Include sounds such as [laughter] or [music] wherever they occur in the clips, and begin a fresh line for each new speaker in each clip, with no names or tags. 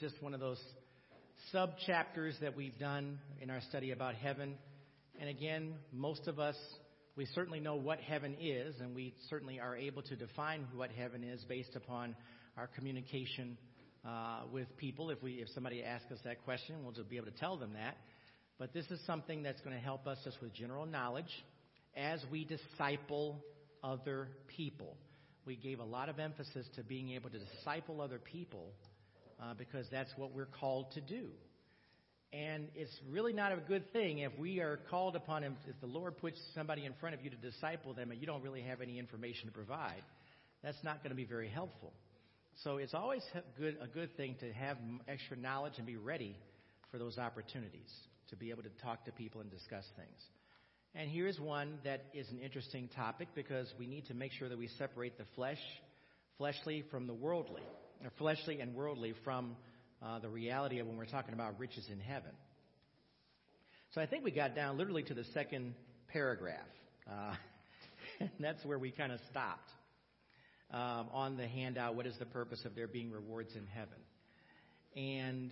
just one of those sub chapters that we've done in our study about heaven. And again, most of us, we certainly know what heaven is, and we certainly are able to define what heaven is based upon our communication uh, with people. If we, if somebody asks us that question, we'll just be able to tell them that. But this is something that's going to help us just with general knowledge as we disciple other people. We gave a lot of emphasis to being able to disciple other people uh, because that's what we're called to do. And it's really not a good thing if we are called upon him, if the Lord puts somebody in front of you to disciple them and you don't really have any information to provide. That's not going to be very helpful. So it's always good, a good thing to have extra knowledge and be ready for those opportunities to be able to talk to people and discuss things. And here's one that is an interesting topic because we need to make sure that we separate the flesh, fleshly from the worldly, or fleshly and worldly from uh, the reality of when we're talking about riches in heaven. So I think we got down literally to the second paragraph. Uh, [laughs] that's where we kind of stopped um, on the handout. What is the purpose of there being rewards in heaven? And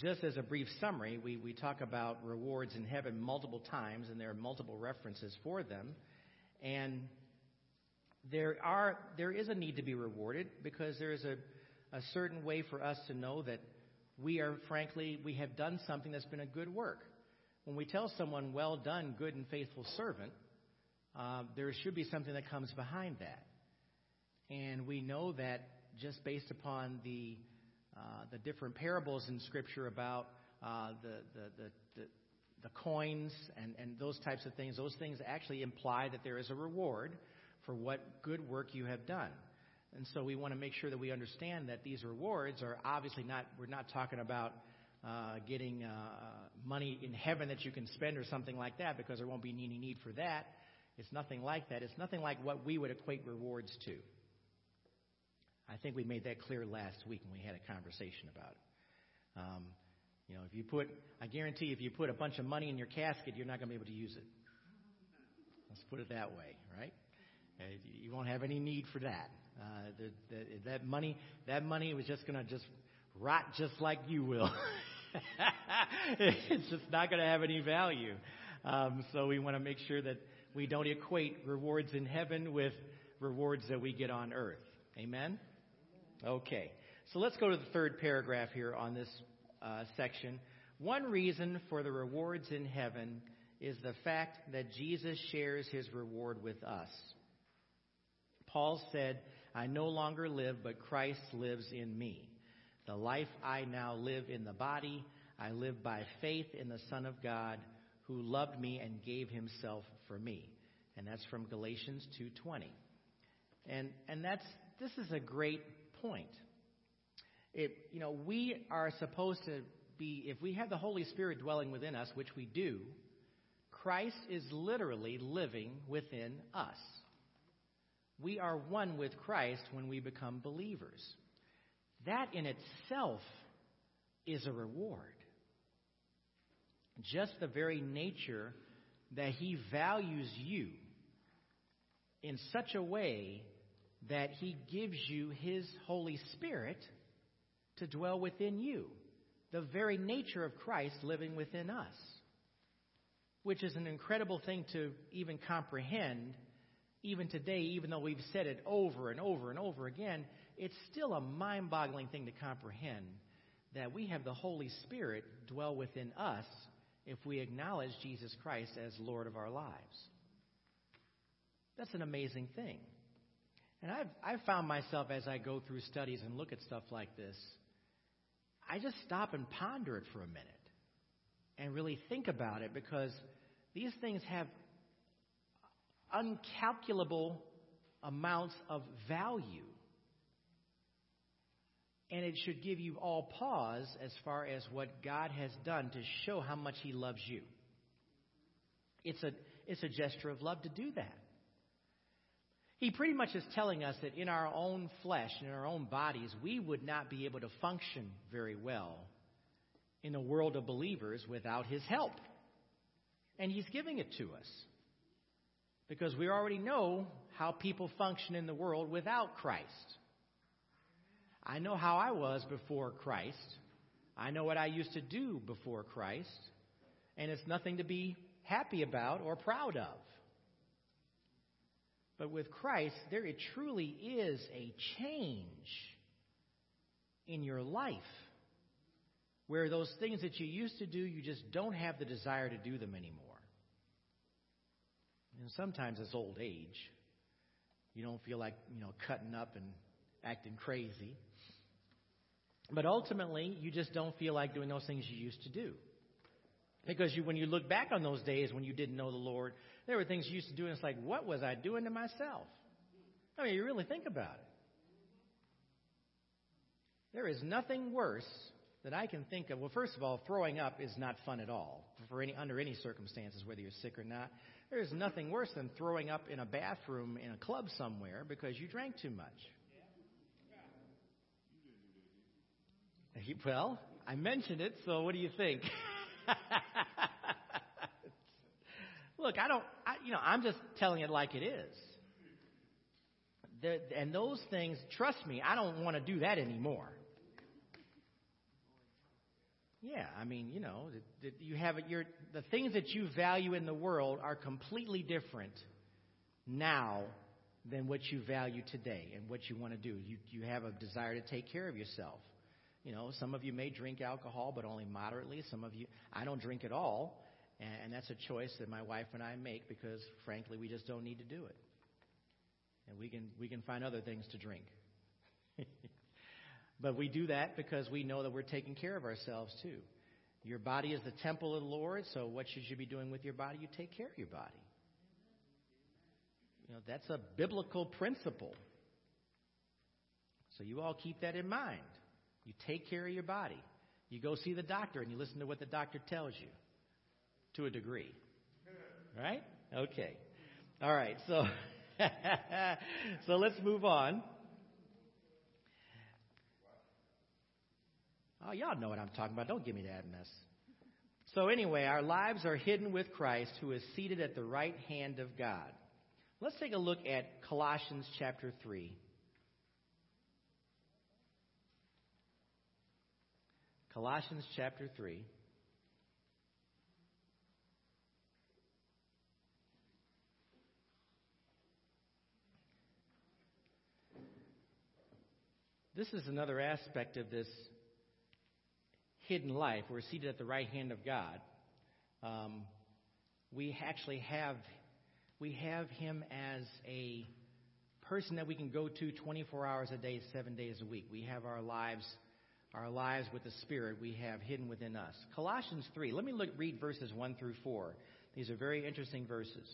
just as a brief summary, we, we talk about rewards in heaven multiple times, and there are multiple references for them. And there are there is a need to be rewarded because there is a, a certain way for us to know that we are, frankly, we have done something that's been a good work. When we tell someone, well done, good and faithful servant, uh, there should be something that comes behind that. And we know that just based upon the, uh, the different parables in Scripture about uh, the, the, the, the, coins and, and those types of things, those things actually imply that there is a reward for what good work you have done. And so we want to make sure that we understand that these rewards are obviously not, we're not talking about uh, getting uh, money in heaven that you can spend or something like that because there won't be any need for that. It's nothing like that. It's nothing like what we would equate rewards to. I think we made that clear last week when we had a conversation about it. Um, you know, if you put, I guarantee if you put a bunch of money in your casket, you're not going to be able to use it. Let's put it that way, right? You won't have any need for that. Uh, the, that money, that money was just going to just rot just like you will. [laughs] it's just not going to have any value. Um, so we want to make sure that we don't equate rewards in heaven with rewards that we get on earth. Amen? Okay. So let's go to the third paragraph here on this uh, section. One reason for the rewards in heaven is the fact that Jesus shares his reward with us. Paul said, I no longer live, but Christ lives in me. The life I now live in the body, I live by faith in the Son of God who loved me and gave himself for me. And that's from Galatians 2:20. And and that's this is a great point. It you know, we are supposed to be if we have the Holy Spirit dwelling within us, which we do, Christ is literally living within us. We are one with Christ when we become believers. That in itself is a reward. Just the very nature that He values you in such a way that He gives you His Holy Spirit to dwell within you. The very nature of Christ living within us. Which is an incredible thing to even comprehend even today, even though we've said it over and over and over again, it's still a mind boggling thing to comprehend that we have the Holy Spirit dwell within us if we acknowledge Jesus Christ as Lord of our lives. That's an amazing thing. And I've, I've found myself as I go through studies and look at stuff like this, I just stop and ponder it for a minute and really think about it because these things have uncalculable amounts of value. And it should give you all pause as far as what God has done to show how much He loves you. It's a, it's a gesture of love to do that. He pretty much is telling us that in our own flesh, in our own bodies, we would not be able to function very well in a world of believers without His help. And He's giving it to us because we already know how people function in the world without Christ. I know how I was before Christ, I know what I used to do before Christ, and it's nothing to be happy about or proud of. But with Christ, there it truly is a change in your life where those things that you used to do, you just don't have the desire to do them anymore. And sometimes it's old age. You don't feel like, you know, cutting up and acting crazy. But ultimately, you just don't feel like doing those things you used to do. Because you, when you look back on those days when you didn't know the Lord, there were things you used to do, and it's like, what was I doing to myself? I mean, you really think about it. There is nothing worse that I can think of. Well, first of all, throwing up is not fun at all for any under any circumstances, whether you're sick or not. There is nothing worse than throwing up in a bathroom in a club somewhere because you drank too much. Well, I mentioned it, so what do you think? [laughs] Look, I don't, I, you know, I'm just telling it like it is. The, and those things, trust me, I don't want to do that anymore. Yeah, I mean, you know, you have your the things that you value in the world are completely different now than what you value today and what you want to do. You you have a desire to take care of yourself. You know, some of you may drink alcohol, but only moderately. Some of you, I don't drink at all, and that's a choice that my wife and I make because, frankly, we just don't need to do it, and we can we can find other things to drink. [laughs] But we do that because we know that we're taking care of ourselves too. Your body is the temple of the Lord, so what should you be doing with your body? You take care of your body. You know, that's a biblical principle. So you all keep that in mind. You take care of your body. You go see the doctor and you listen to what the doctor tells you to a degree. Right? Okay. All right. So [laughs] so let's move on. Oh, y'all know what I'm talking about. Don't give me that mess. So, anyway, our lives are hidden with Christ, who is seated at the right hand of God. Let's take a look at Colossians chapter 3. Colossians chapter 3. This is another aspect of this hidden life. We're seated at the right hand of God. Um, we actually have we have Him as a person that we can go to 24 hours a day, seven days a week. We have our lives, our lives with the Spirit. We have hidden within us. Colossians 3. Let me look, read verses 1 through 4. These are very interesting verses.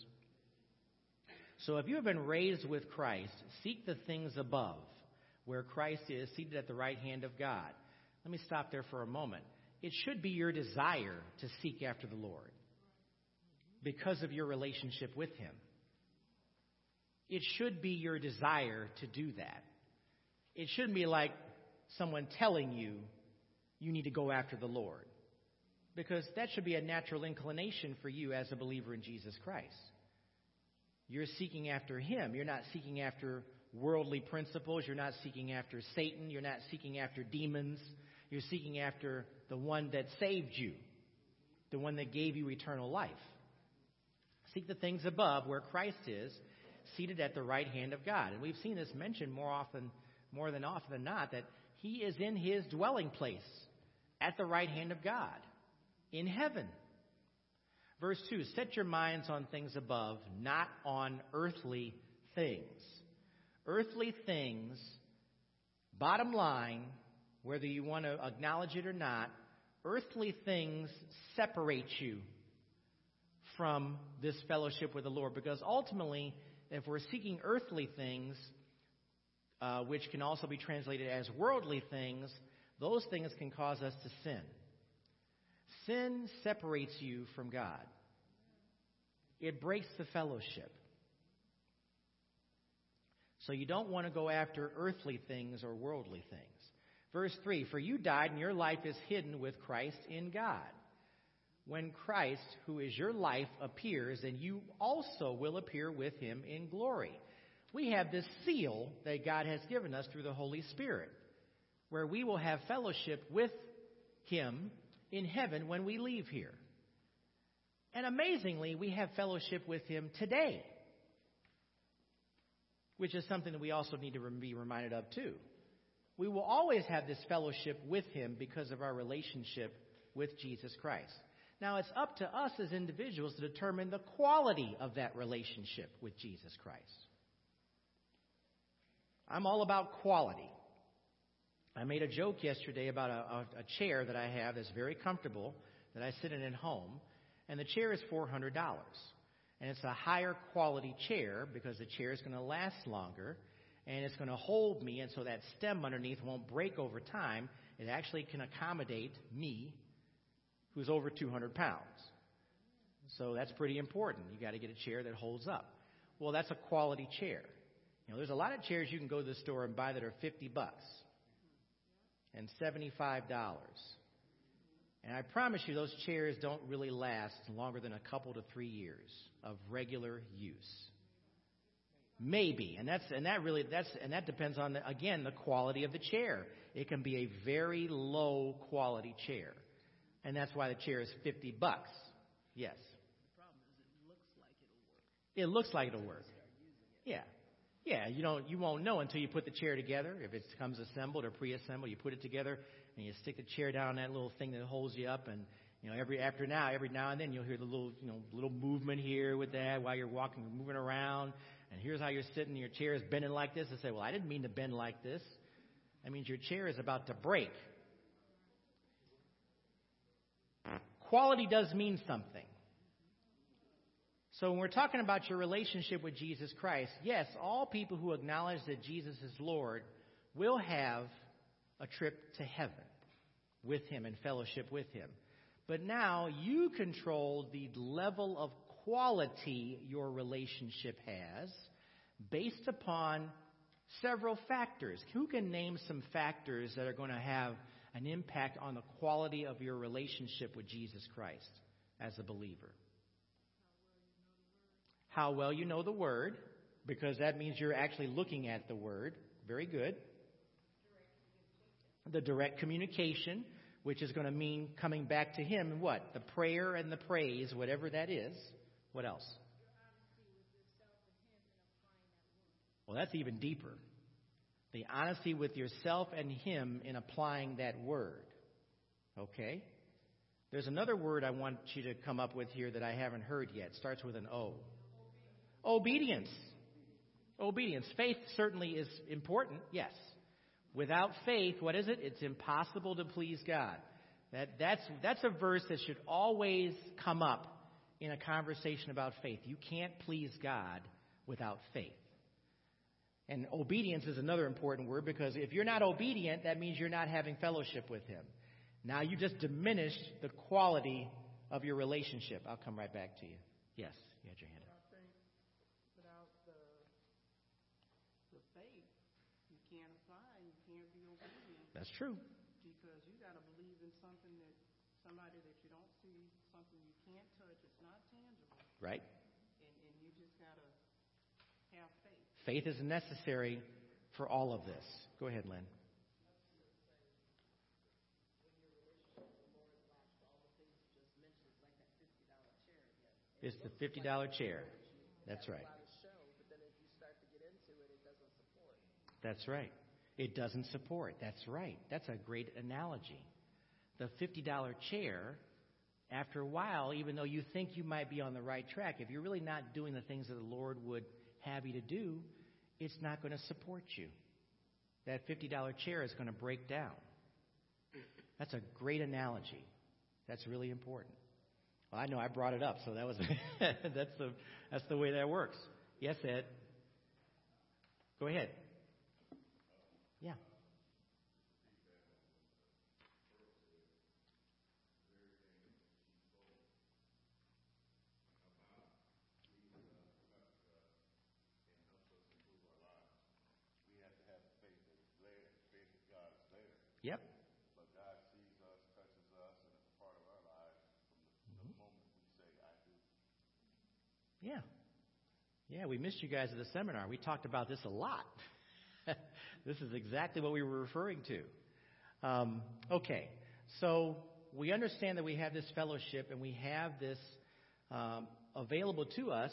So if you have been raised with Christ, seek the things above, where Christ is seated at the right hand of God. Let me stop there for a moment. It should be your desire to seek after the Lord because of your relationship with Him. It should be your desire to do that. It shouldn't be like someone telling you you need to go after the Lord because that should be a natural inclination for you as a believer in Jesus Christ. You're seeking after Him. You're not seeking after worldly principles. You're not seeking after Satan. You're not seeking after demons. You're seeking after the one that saved you, the one that gave you eternal life. Seek the things above where Christ is, seated at the right hand of God. And we've seen this mentioned more often, more than often than not, that he is in his dwelling place at the right hand of God in heaven. Verse 2 Set your minds on things above, not on earthly things. Earthly things, bottom line, whether you want to acknowledge it or not, earthly things separate you from this fellowship with the Lord. Because ultimately, if we're seeking earthly things, uh, which can also be translated as worldly things, those things can cause us to sin. Sin separates you from God, it breaks the fellowship. So you don't want to go after earthly things or worldly things. Verse 3 For you died, and your life is hidden with Christ in God. When Christ, who is your life, appears, then you also will appear with him in glory. We have this seal that God has given us through the Holy Spirit, where we will have fellowship with him in heaven when we leave here. And amazingly, we have fellowship with him today, which is something that we also need to be reminded of too. We will always have this fellowship with him because of our relationship with Jesus Christ. Now, it's up to us as individuals to determine the quality of that relationship with Jesus Christ. I'm all about quality. I made a joke yesterday about a, a, chair that I have that's very comfortable that I sit in at home, and the chair is $400. And it's a higher quality chair because the chair is going to last longer and it's going to hold me, and so that stem underneath won't break over time. It actually can accommodate me, who's over 200 pounds. So that's pretty important. You got to get a chair that holds up. Well, that's a quality chair. You know, there's a lot of chairs you can go to the store and buy that are 50 bucks and $75. And I promise you, those chairs don't really last longer than a couple to three years of regular use. Maybe, and that's and that really that's and that depends on the, again the quality of the chair. It can be a very low quality chair, and that's why the chair is fifty bucks. Yes.
The problem is it looks like it'll work.
It looks like it'll work. Yeah. Yeah, you don't you won't know until you put the chair together. If it comes assembled or pre-assembled, you put it together and you stick the chair down that little thing that holds you up and you know every after now every now and then you'll hear the little you know little movement here with that while you're walking moving around and here's how you're sitting in your chair is bending like this. And say well I didn't mean to bend like this. That means your chair is about to break. Quality does mean something. So when we're talking about your relationship with Jesus Christ, yes, all people who acknowledge that Jesus is Lord will have a trip to heaven with him and fellowship with him. But now you control the level of quality your relationship has based upon several factors. Who can name some factors that are going to have an impact on the quality of your relationship with Jesus Christ as a believer? how well you know the Word, because that means you're actually looking at the Word. Very good. The direct communication, which is going to mean coming back to Him, what? The prayer and the praise, whatever that is. What else? Well, that's even deeper. The honesty with yourself and Him in applying that Word. Okay? There's another word I want you to come up with here that I haven't heard yet. It starts with an O. Obedience. Obedience. Faith certainly is important, yes. Without faith, what is it? It's impossible to please God. That, that's, that's a verse that should always come up in a conversation about faith. You can't please God without faith. And obedience is another important word because if you're not obedient, that means you're not having fellowship with Him. Now you just diminished the quality of your relationship. I'll come right back to you. Yes, you had your hand up.
That's think without the the faith, you can't apply and you can't be obedient
That's true.
because you got to believe in something that somebody that you don't see, something you can't touch, it's not tangible,
Right?
and, and you just got to have faith.
Faith is necessary for all of this. Go ahead, Lynn. It's the fifty dollar chair. That's right. That's right. It doesn't support. That's right. That's a great analogy. The fifty dollar chair, after a while, even though you think you might be on the right track, if you're really not doing the things that the Lord would have you to do, it's not going to support you. That fifty dollar chair is going to break down. That's a great analogy. That's really important. Well, I know I brought it up, so that was [laughs] that's the that's the way that works. Yes, Ed. Go ahead. Yeah. Yep.
But God sees us, touches us, and it's a part of our lives from the, the moment we say, I do.
Yeah. Yeah, we missed you guys at the seminar. We talked about this a lot. [laughs] this is exactly what we were referring to. Um, okay, So we understand that we have this fellowship and we have this um, available to us,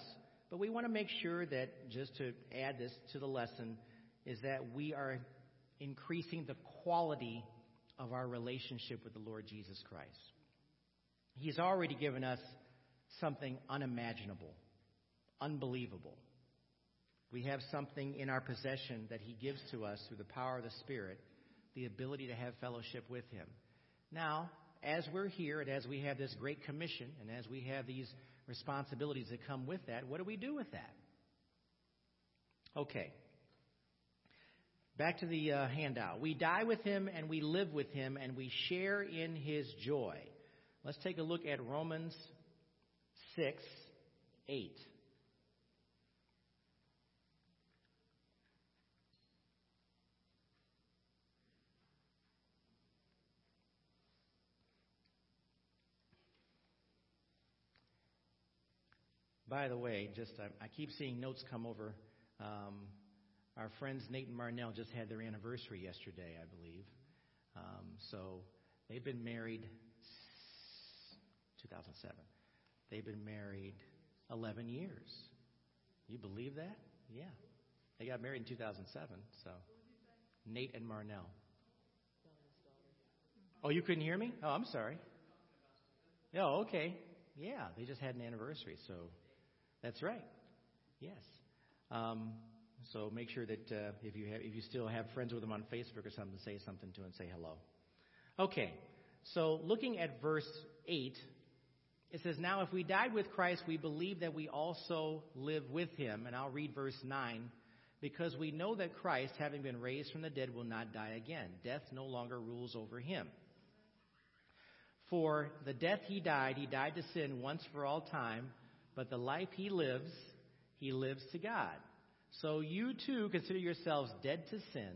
but we want to make sure that, just to add this to the lesson, is that we are increasing the quality of our relationship with the Lord Jesus Christ. He's already given us something unimaginable, unbelievable. We have something in our possession that He gives to us through the power of the Spirit, the ability to have fellowship with Him. Now, as we're here and as we have this great commission and as we have these responsibilities that come with that, what do we do with that? Okay. Back to the uh, handout. We die with him and we live with him and we share in his joy. Let's take a look at Romans 6 8. By the way, just I, I keep seeing notes come over. Um, our friends Nate and Marnell just had their anniversary yesterday, I believe. Um, so they've been married 2007. They've been married 11 years. You believe that? Yeah. They got married in 2007. So Nate and Marnell. Oh, you couldn't hear me? Oh, I'm sorry. Oh, okay. Yeah, they just had an anniversary, so that's right. Yes. Um, so make sure that uh, if you have, if you still have friends with them on Facebook or something, say something to them and say hello. Okay. So looking at verse eight, it says, "Now if we died with Christ, we believe that we also live with Him." And I'll read verse nine. Because we know that Christ, having been raised from the dead, will not die again. Death no longer rules over him. For the death he died, he died to sin once for all time, but the life he lives, he lives to God. So you too consider yourselves dead to sin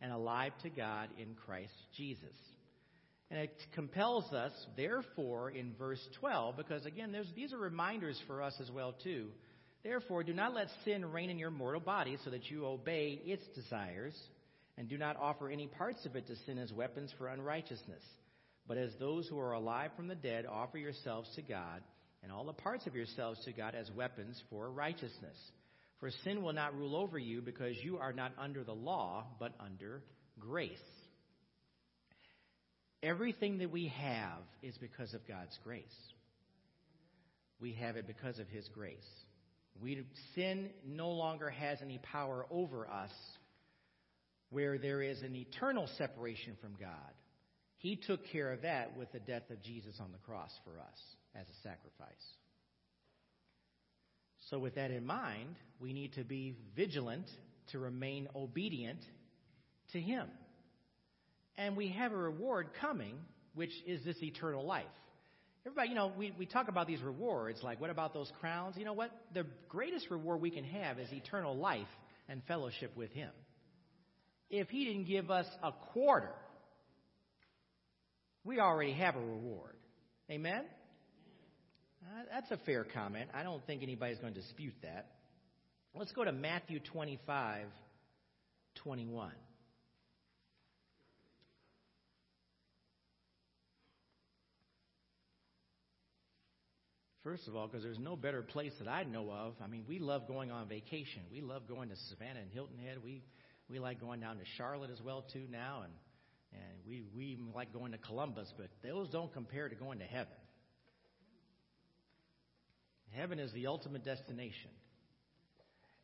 and alive to God in Christ Jesus. And it compels us, therefore, in verse 12, because again, these are reminders for us as well too. Therefore, do not let sin reign in your mortal body so that you obey its desires, and do not offer any parts of it to sin as weapons for unrighteousness. But as those who are alive from the dead, offer yourselves to God, and all the parts of yourselves to God as weapons for righteousness. For sin will not rule over you because you are not under the law, but under grace. Everything that we have is because of God's grace. We have it because of His grace. We, sin no longer has any power over us where there is an eternal separation from God. He took care of that with the death of Jesus on the cross for us as a sacrifice. So, with that in mind, we need to be vigilant to remain obedient to Him. And we have a reward coming, which is this eternal life. Everybody, you know, we, we talk about these rewards, like what about those crowns? You know what? The greatest reward we can have is eternal life and fellowship with Him. If He didn't give us a quarter, we already have a reward. Amen? Uh, that's a fair comment. I don't think anybody's going to dispute that. Let's go to Matthew 25, 21. First of all, because there's no better place that I know of. I mean, we love going on vacation. We love going to Savannah and Hilton Head. We we like going down to Charlotte as well too now, and and we we like going to Columbus. But those don't compare to going to heaven. Heaven is the ultimate destination.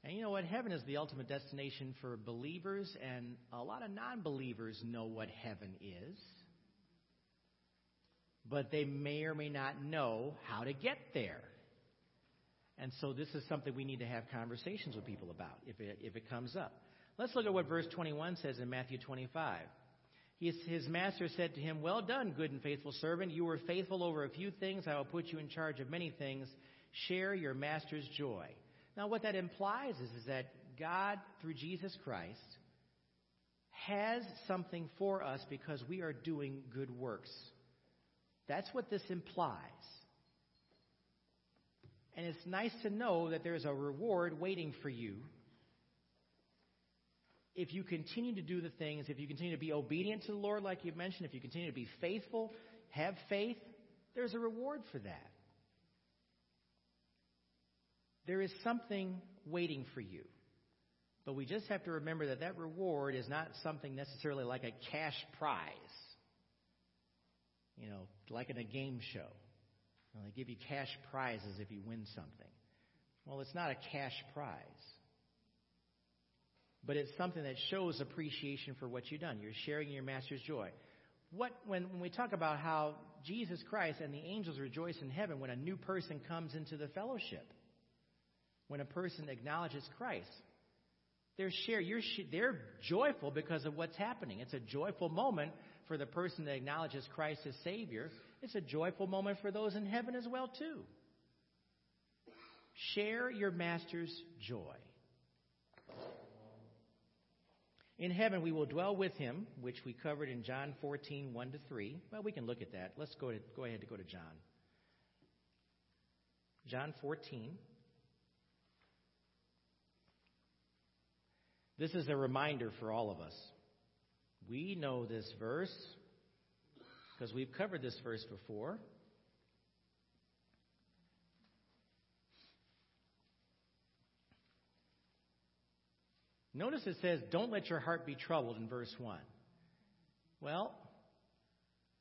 And you know what? Heaven is the ultimate destination for believers, and a lot of non believers know what heaven is. But they may or may not know how to get there. And so this is something we need to have conversations with people about if it, if it comes up. Let's look at what verse 21 says in Matthew 25. His, his master said to him, Well done, good and faithful servant. You were faithful over a few things. I will put you in charge of many things. Share your master's joy. Now, what that implies is, is that God, through Jesus Christ, has something for us because we are doing good works. That's what this implies. And it's nice to know that there's a reward waiting for you if you continue to do the things, if you continue to be obedient to the Lord, like you mentioned, if you continue to be faithful, have faith, there's a reward for that. There is something waiting for you. But we just have to remember that that reward is not something necessarily like a cash prize. You know, like in a game show. You know, they give you cash prizes if you win something. Well, it's not a cash prize but it's something that shows appreciation for what you've done. You're sharing your master's joy. What when, when we talk about how Jesus Christ and the angels rejoice in heaven when a new person comes into the fellowship, when a person acknowledges Christ, they're share, they're joyful because of what's happening. It's a joyful moment for the person that acknowledges Christ as Savior. It's a joyful moment for those in heaven as well too. Share your master's joy. In heaven, we will dwell with him, which we covered in John 14, 1 to 3. Well, we can look at that. Let's go, to, go ahead to go to John. John 14. This is a reminder for all of us. We know this verse because we've covered this verse before. Notice it says, Don't let your heart be troubled in verse 1. Well,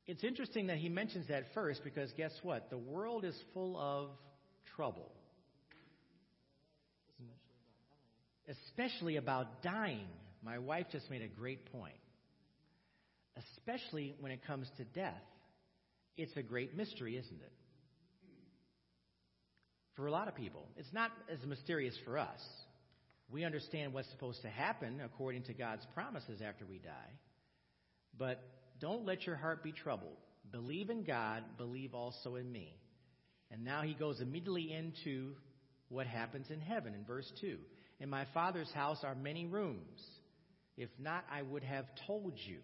it's interesting that he mentions that first because guess what? The world is full of trouble. Especially about dying. My wife just made a great point. Especially when it comes to death. It's a great mystery, isn't it? For a lot of people. It's not as mysterious for us. We understand what's supposed to happen according to God's promises after we die. But don't let your heart be troubled. Believe in God, believe also in me. And now he goes immediately into what happens in heaven in verse 2. In my Father's house are many rooms. If not, I would have told you.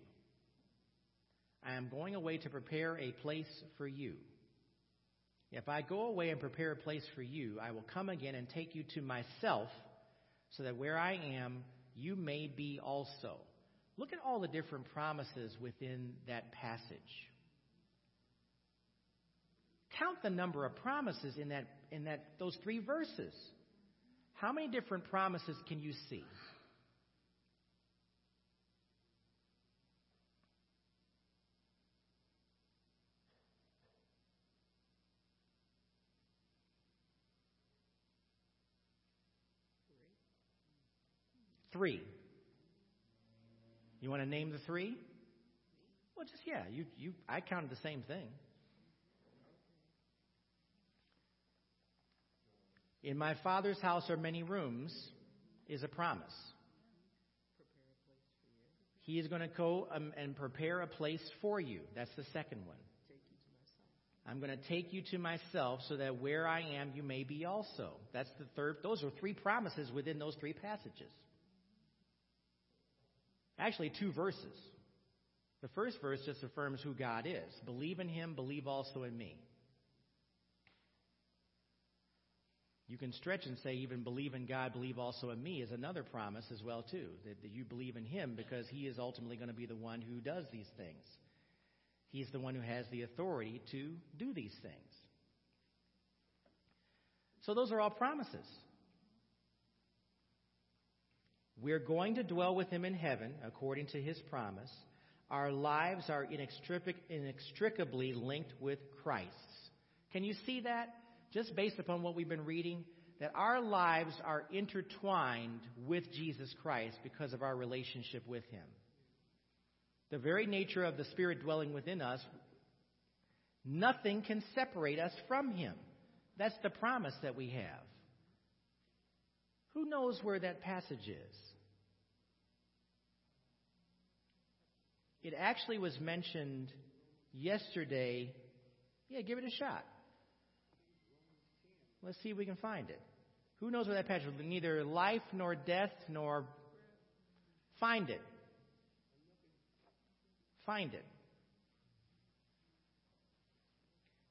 I am going away to prepare a place for you. If I go away and prepare a place for you, I will come again and take you to myself so that where I am, you may be also. Look at all the different promises within that passage. Count the number of promises in that in that those three verses. How many different promises can you see? Three. You want to name the three? Well, just yeah, you you I counted the same thing. In my father's house are many rooms is a promise. He is going to go um, and prepare a place for you. That's the second one. I'm going to take you to myself so that where I am, you may be also. That's the third. Those are three promises within those three passages. Actually, two verses. The first verse just affirms who God is. Believe in him, believe also in me. You can stretch and say, even believe in God, believe also in me, is another promise as well, too. That, that you believe in him because he is ultimately going to be the one who does these things. He's the one who has the authority to do these things. So those are all promises. We're going to dwell with him in heaven according to his promise. Our lives are inextricably linked with Christ's. Can you see that? Just based upon what we've been reading, that our lives are intertwined with Jesus Christ because of our relationship with him. The very nature of the Spirit dwelling within us, nothing can separate us from him. That's the promise that we have. Who knows where that passage is? It actually was mentioned yesterday. Yeah, give it a shot. Let's see if we can find it. Who knows where that passage is? Neither life nor death nor find it. Find it.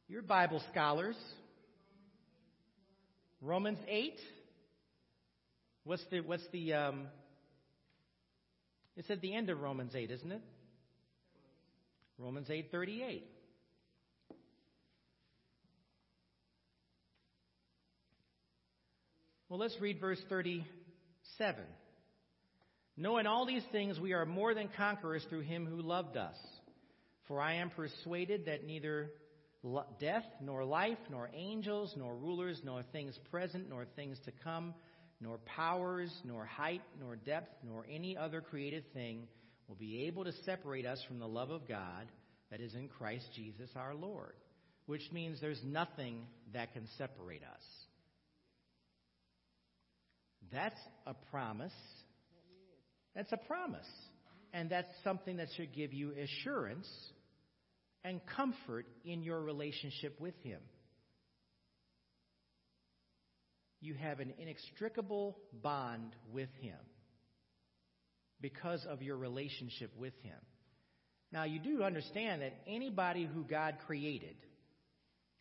You're Bible scholars. Romans 8. What's the what's the um, It's at the end of Romans 8, isn't it? Romans 8:38. Well, let's read verse 37. Knowing all these things, we are more than conquerors through him who loved us. For I am persuaded that neither death, nor life, nor angels, nor rulers, nor things present, nor things to come, nor powers, nor height, nor depth, nor any other created thing will be able to separate us from the love of God that is in Christ Jesus our Lord. Which means there's nothing that can separate us. That's a promise. That's a promise. And that's something that should give you assurance and comfort in your relationship with Him. You have an inextricable bond with Him because of your relationship with Him. Now, you do understand that anybody who God created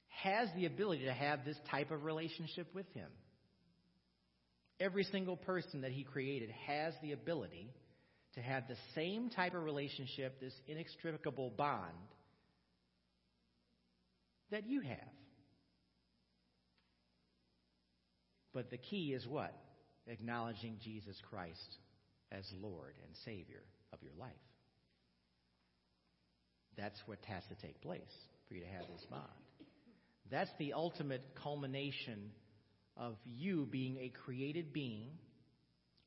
has the ability to have this type of relationship with Him. Every single person that He created has the ability to have the same type of relationship, this inextricable bond that you have. But the key is what? Acknowledging Jesus Christ as Lord and Savior of your life. That's what has to take place for you to have this bond. That's the ultimate culmination of you being a created being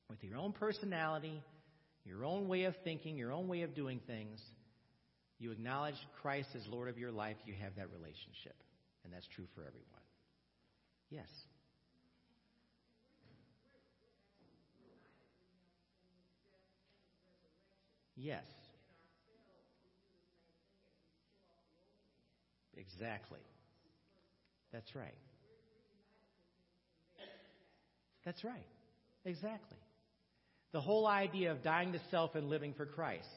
with your own personality, your own way of thinking, your own way of doing things. You acknowledge Christ as Lord of your life, you have that relationship. And that's true for everyone. Yes. Yes. Exactly. That's right. That's right. Exactly. The whole idea of dying to self and living for Christ.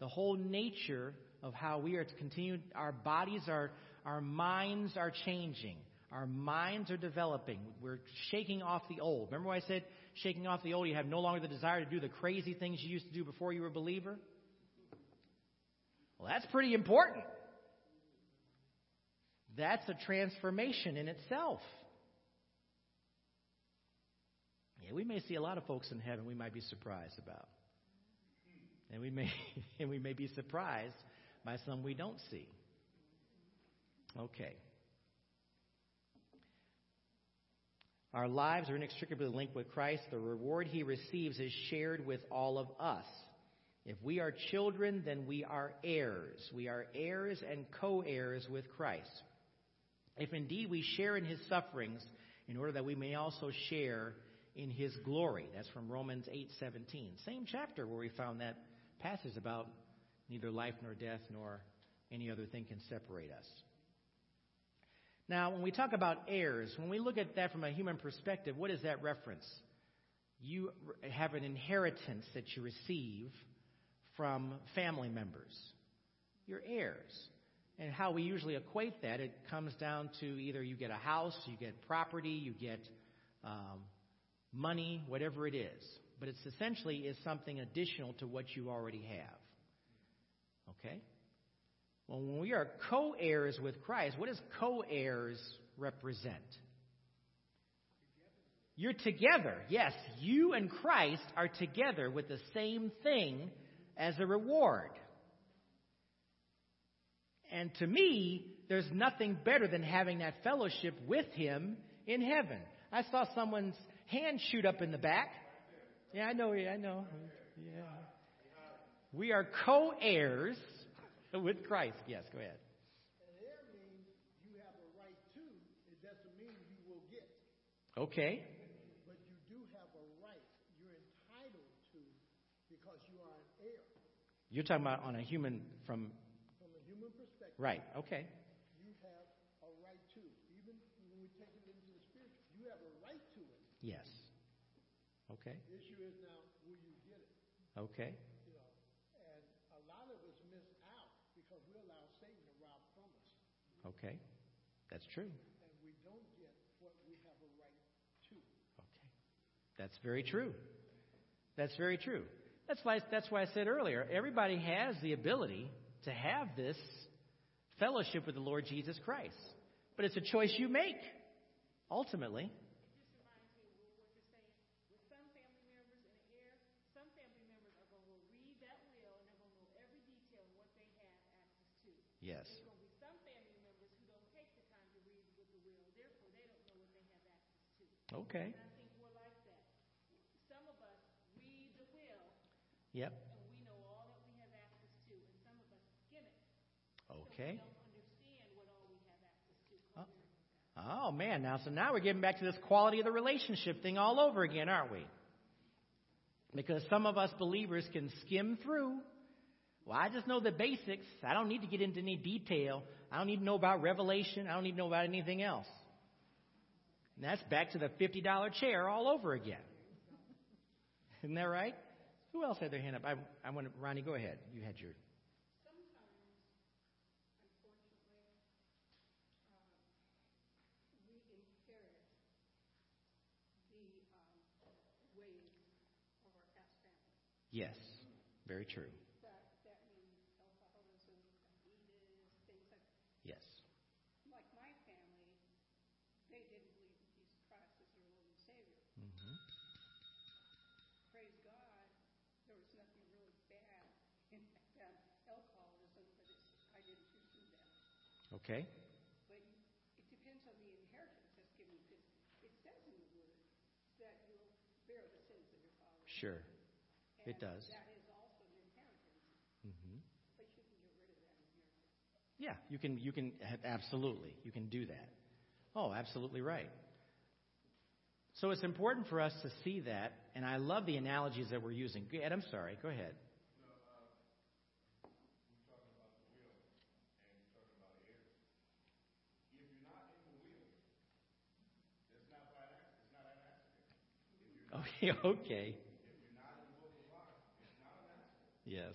The whole nature of how we are to continue. Our bodies are, our minds are changing. Our minds are developing. We're shaking off the old. Remember when I said shaking off the old, you have no longer the desire to do the crazy things you used to do before you were a believer? Well, that's pretty important. That's a transformation in itself. We may see a lot of folks in heaven we might be surprised about. And we may [laughs] and we may be surprised by some we don't see. Okay. Our lives are inextricably linked with Christ. The reward he receives is shared with all of us. If we are children, then we are heirs. We are heirs and co heirs with Christ. If indeed we share in his sufferings, in order that we may also share in his glory. That's from Romans 8:17. Same chapter where we found that passage about neither life nor death nor any other thing can separate us. Now, when we talk about heirs, when we look at that from a human perspective, what is that reference? You have an inheritance that you receive from family members. You're heirs. And how we usually equate that, it comes down to either you get a house, you get property, you get um, money, whatever it is. But it's essentially is something additional to what you already have. Okay? Well, when we are co heirs with Christ, what does co heirs represent? You're together. Yes, you and Christ are together with the same thing as a reward. And to me, there's nothing better than having that fellowship with Him in heaven. I saw someone's hand shoot up in the back. Yeah, I know. Yeah, I know. Yeah. We are co heirs with Christ. Yes, go ahead.
heir means you have a right to. It doesn't mean you will get.
Okay.
But you do have a right. You're entitled to because you are an heir.
You're talking about on a human from.
From a human perspective.
Right. Okay.
You have a right to. Even when we take it into the spiritual, you have a right to it.
Yes. Okay.
The issue is now, will you get it?
Okay.
You know, and a lot of us miss out because we allow Satan to rob from us,
Okay. That's true.
and we don't get what we have a right to.
Okay. That's very true. That's very true. That's why, that's why I said earlier everybody has the ability to have this fellowship with the Lord Jesus Christ. But it's a choice you make, ultimately.
It just reminds me of what you're saying. With some family members in the air, some family members are going to read that will and they're going to know every detail of what they have access
Yes.
There's going to be some family members who don't take the time to read with the will, therefore they don't know what they have access to.
Okay.
And I think we're like that. Some of us read the will
Yep.
and we know all that we have access to, and some of us skim it. So
Okay.
we don't understand what all we have access to.
Oh. Oh, man. Now, so now we're getting back to this quality of the relationship thing all over again, aren't we? Because some of us believers can skim through. Well, I just know the basics. I don't need to get into any detail. I don't need to know about Revelation. I don't need to know about anything else. And that's back to the $50 chair all over again. Isn't that right? Who else had their hand up? I, I want to, Ronnie, go ahead. You had your.
Yes, very uh, we inherit the um, ways of our past family.
Yes. Very true.
That that means alcoholism, diabetes, things like
Yes.
like my family. They didn't believe in Jesus Christ as their Lord and Savior.
hmm
Praise God, there was nothing really bad in that alcoholism, but it's, I didn't pursue that.
Okay.
But it depends on the inheritance that's given, because it says in the Word that you'll bear the sins of your father.
Sure. It does.
That is also an inheritance,
hmm
but you can get rid of that inheritance.
Yeah, you can. You can absolutely. You can do that. Oh, absolutely right. So it's important for us to see that, and I love the analogies that we're using. Ed, I'm sorry. Go ahead. [laughs] Okay. Yes.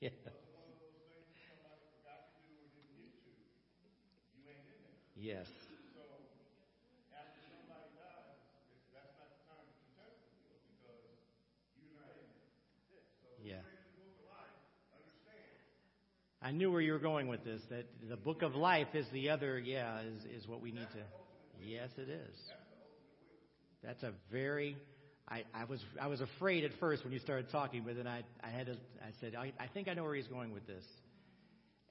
[laughs] Yes. Yes. I knew where you were going with this. That the book of life is the other. Yeah, is is what we need to. Yes, it is. That's a very. I, I was I was afraid at first when you started talking, but then I I had. I said I, I think I know where he's going with this.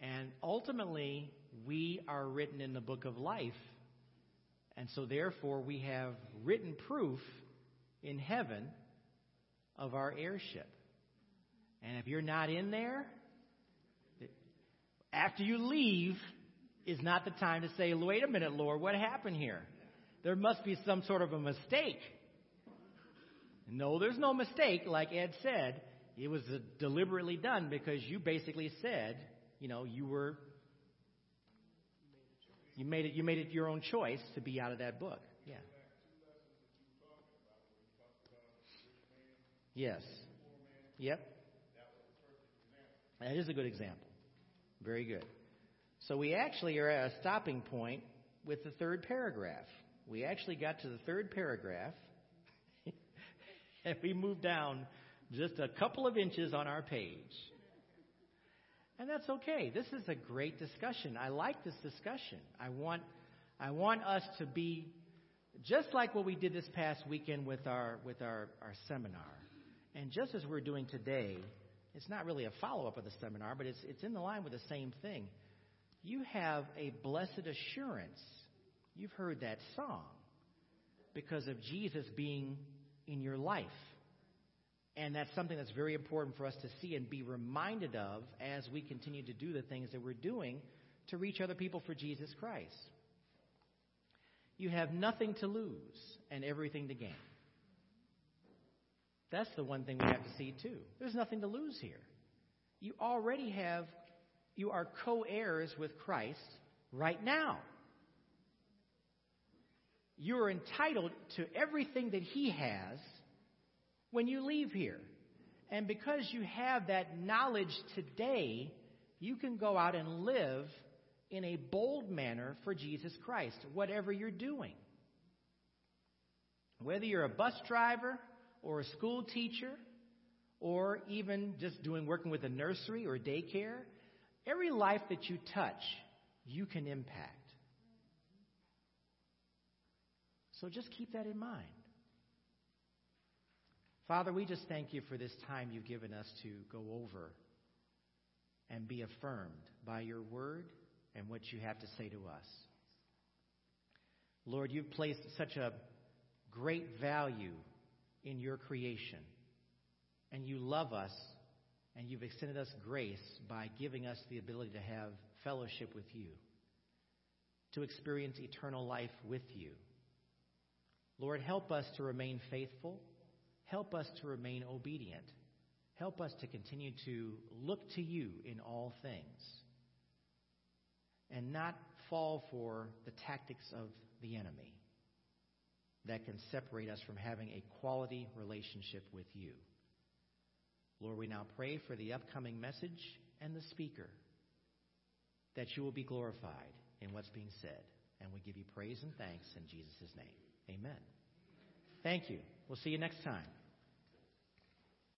And ultimately, we are written in the book of life, and so therefore we have written proof in heaven of our heirship. And if you're not in there, after you leave is not the time to say, wait a minute, Lord, what happened here? There must be some sort of a mistake. No, there's no mistake, like Ed said. It was uh, deliberately done because you basically said, you know, you were you made it you made it your own choice to be out of that book. Yeah. Yes. Yep. That is a good example. Very good. So we actually are at a stopping point with the third paragraph. We actually got to the third paragraph, [laughs] and we moved down just a couple of inches on our page. And that's okay. This is a great discussion. I like this discussion. I want, I want us to be just like what we did this past weekend with our, with our, our seminar. And just as we're doing today, it's not really a follow up of the seminar, but it's, it's in the line with the same thing. You have a blessed assurance. You've heard that song because of Jesus being in your life. And that's something that's very important for us to see and be reminded of as we continue to do the things that we're doing to reach other people for Jesus Christ. You have nothing to lose and everything to gain. That's the one thing we have to see too. There's nothing to lose here. You already have, you are co heirs with Christ right now. You are entitled to everything that He has when you leave here. And because you have that knowledge today, you can go out and live in a bold manner for Jesus Christ, whatever you're doing. Whether you're a bus driver, or a school teacher or even just doing working with a nursery or daycare, every life that you touch, you can impact. So just keep that in mind. Father, we just thank you for this time you've given us to go over and be affirmed by your word and what you have to say to us. Lord, you've placed such a great value in your creation, and you love us, and you've extended us grace by giving us the ability to have fellowship with you, to experience eternal life with you. Lord, help us to remain faithful. Help us to remain obedient. Help us to continue to look to you in all things and not fall for the tactics of the enemy that can separate us from having a quality relationship with you. Lord, we now pray for the upcoming message and the speaker that you will be glorified in what's being said. And we give you praise and thanks in Jesus' name. Amen. Thank you. We'll see you next time.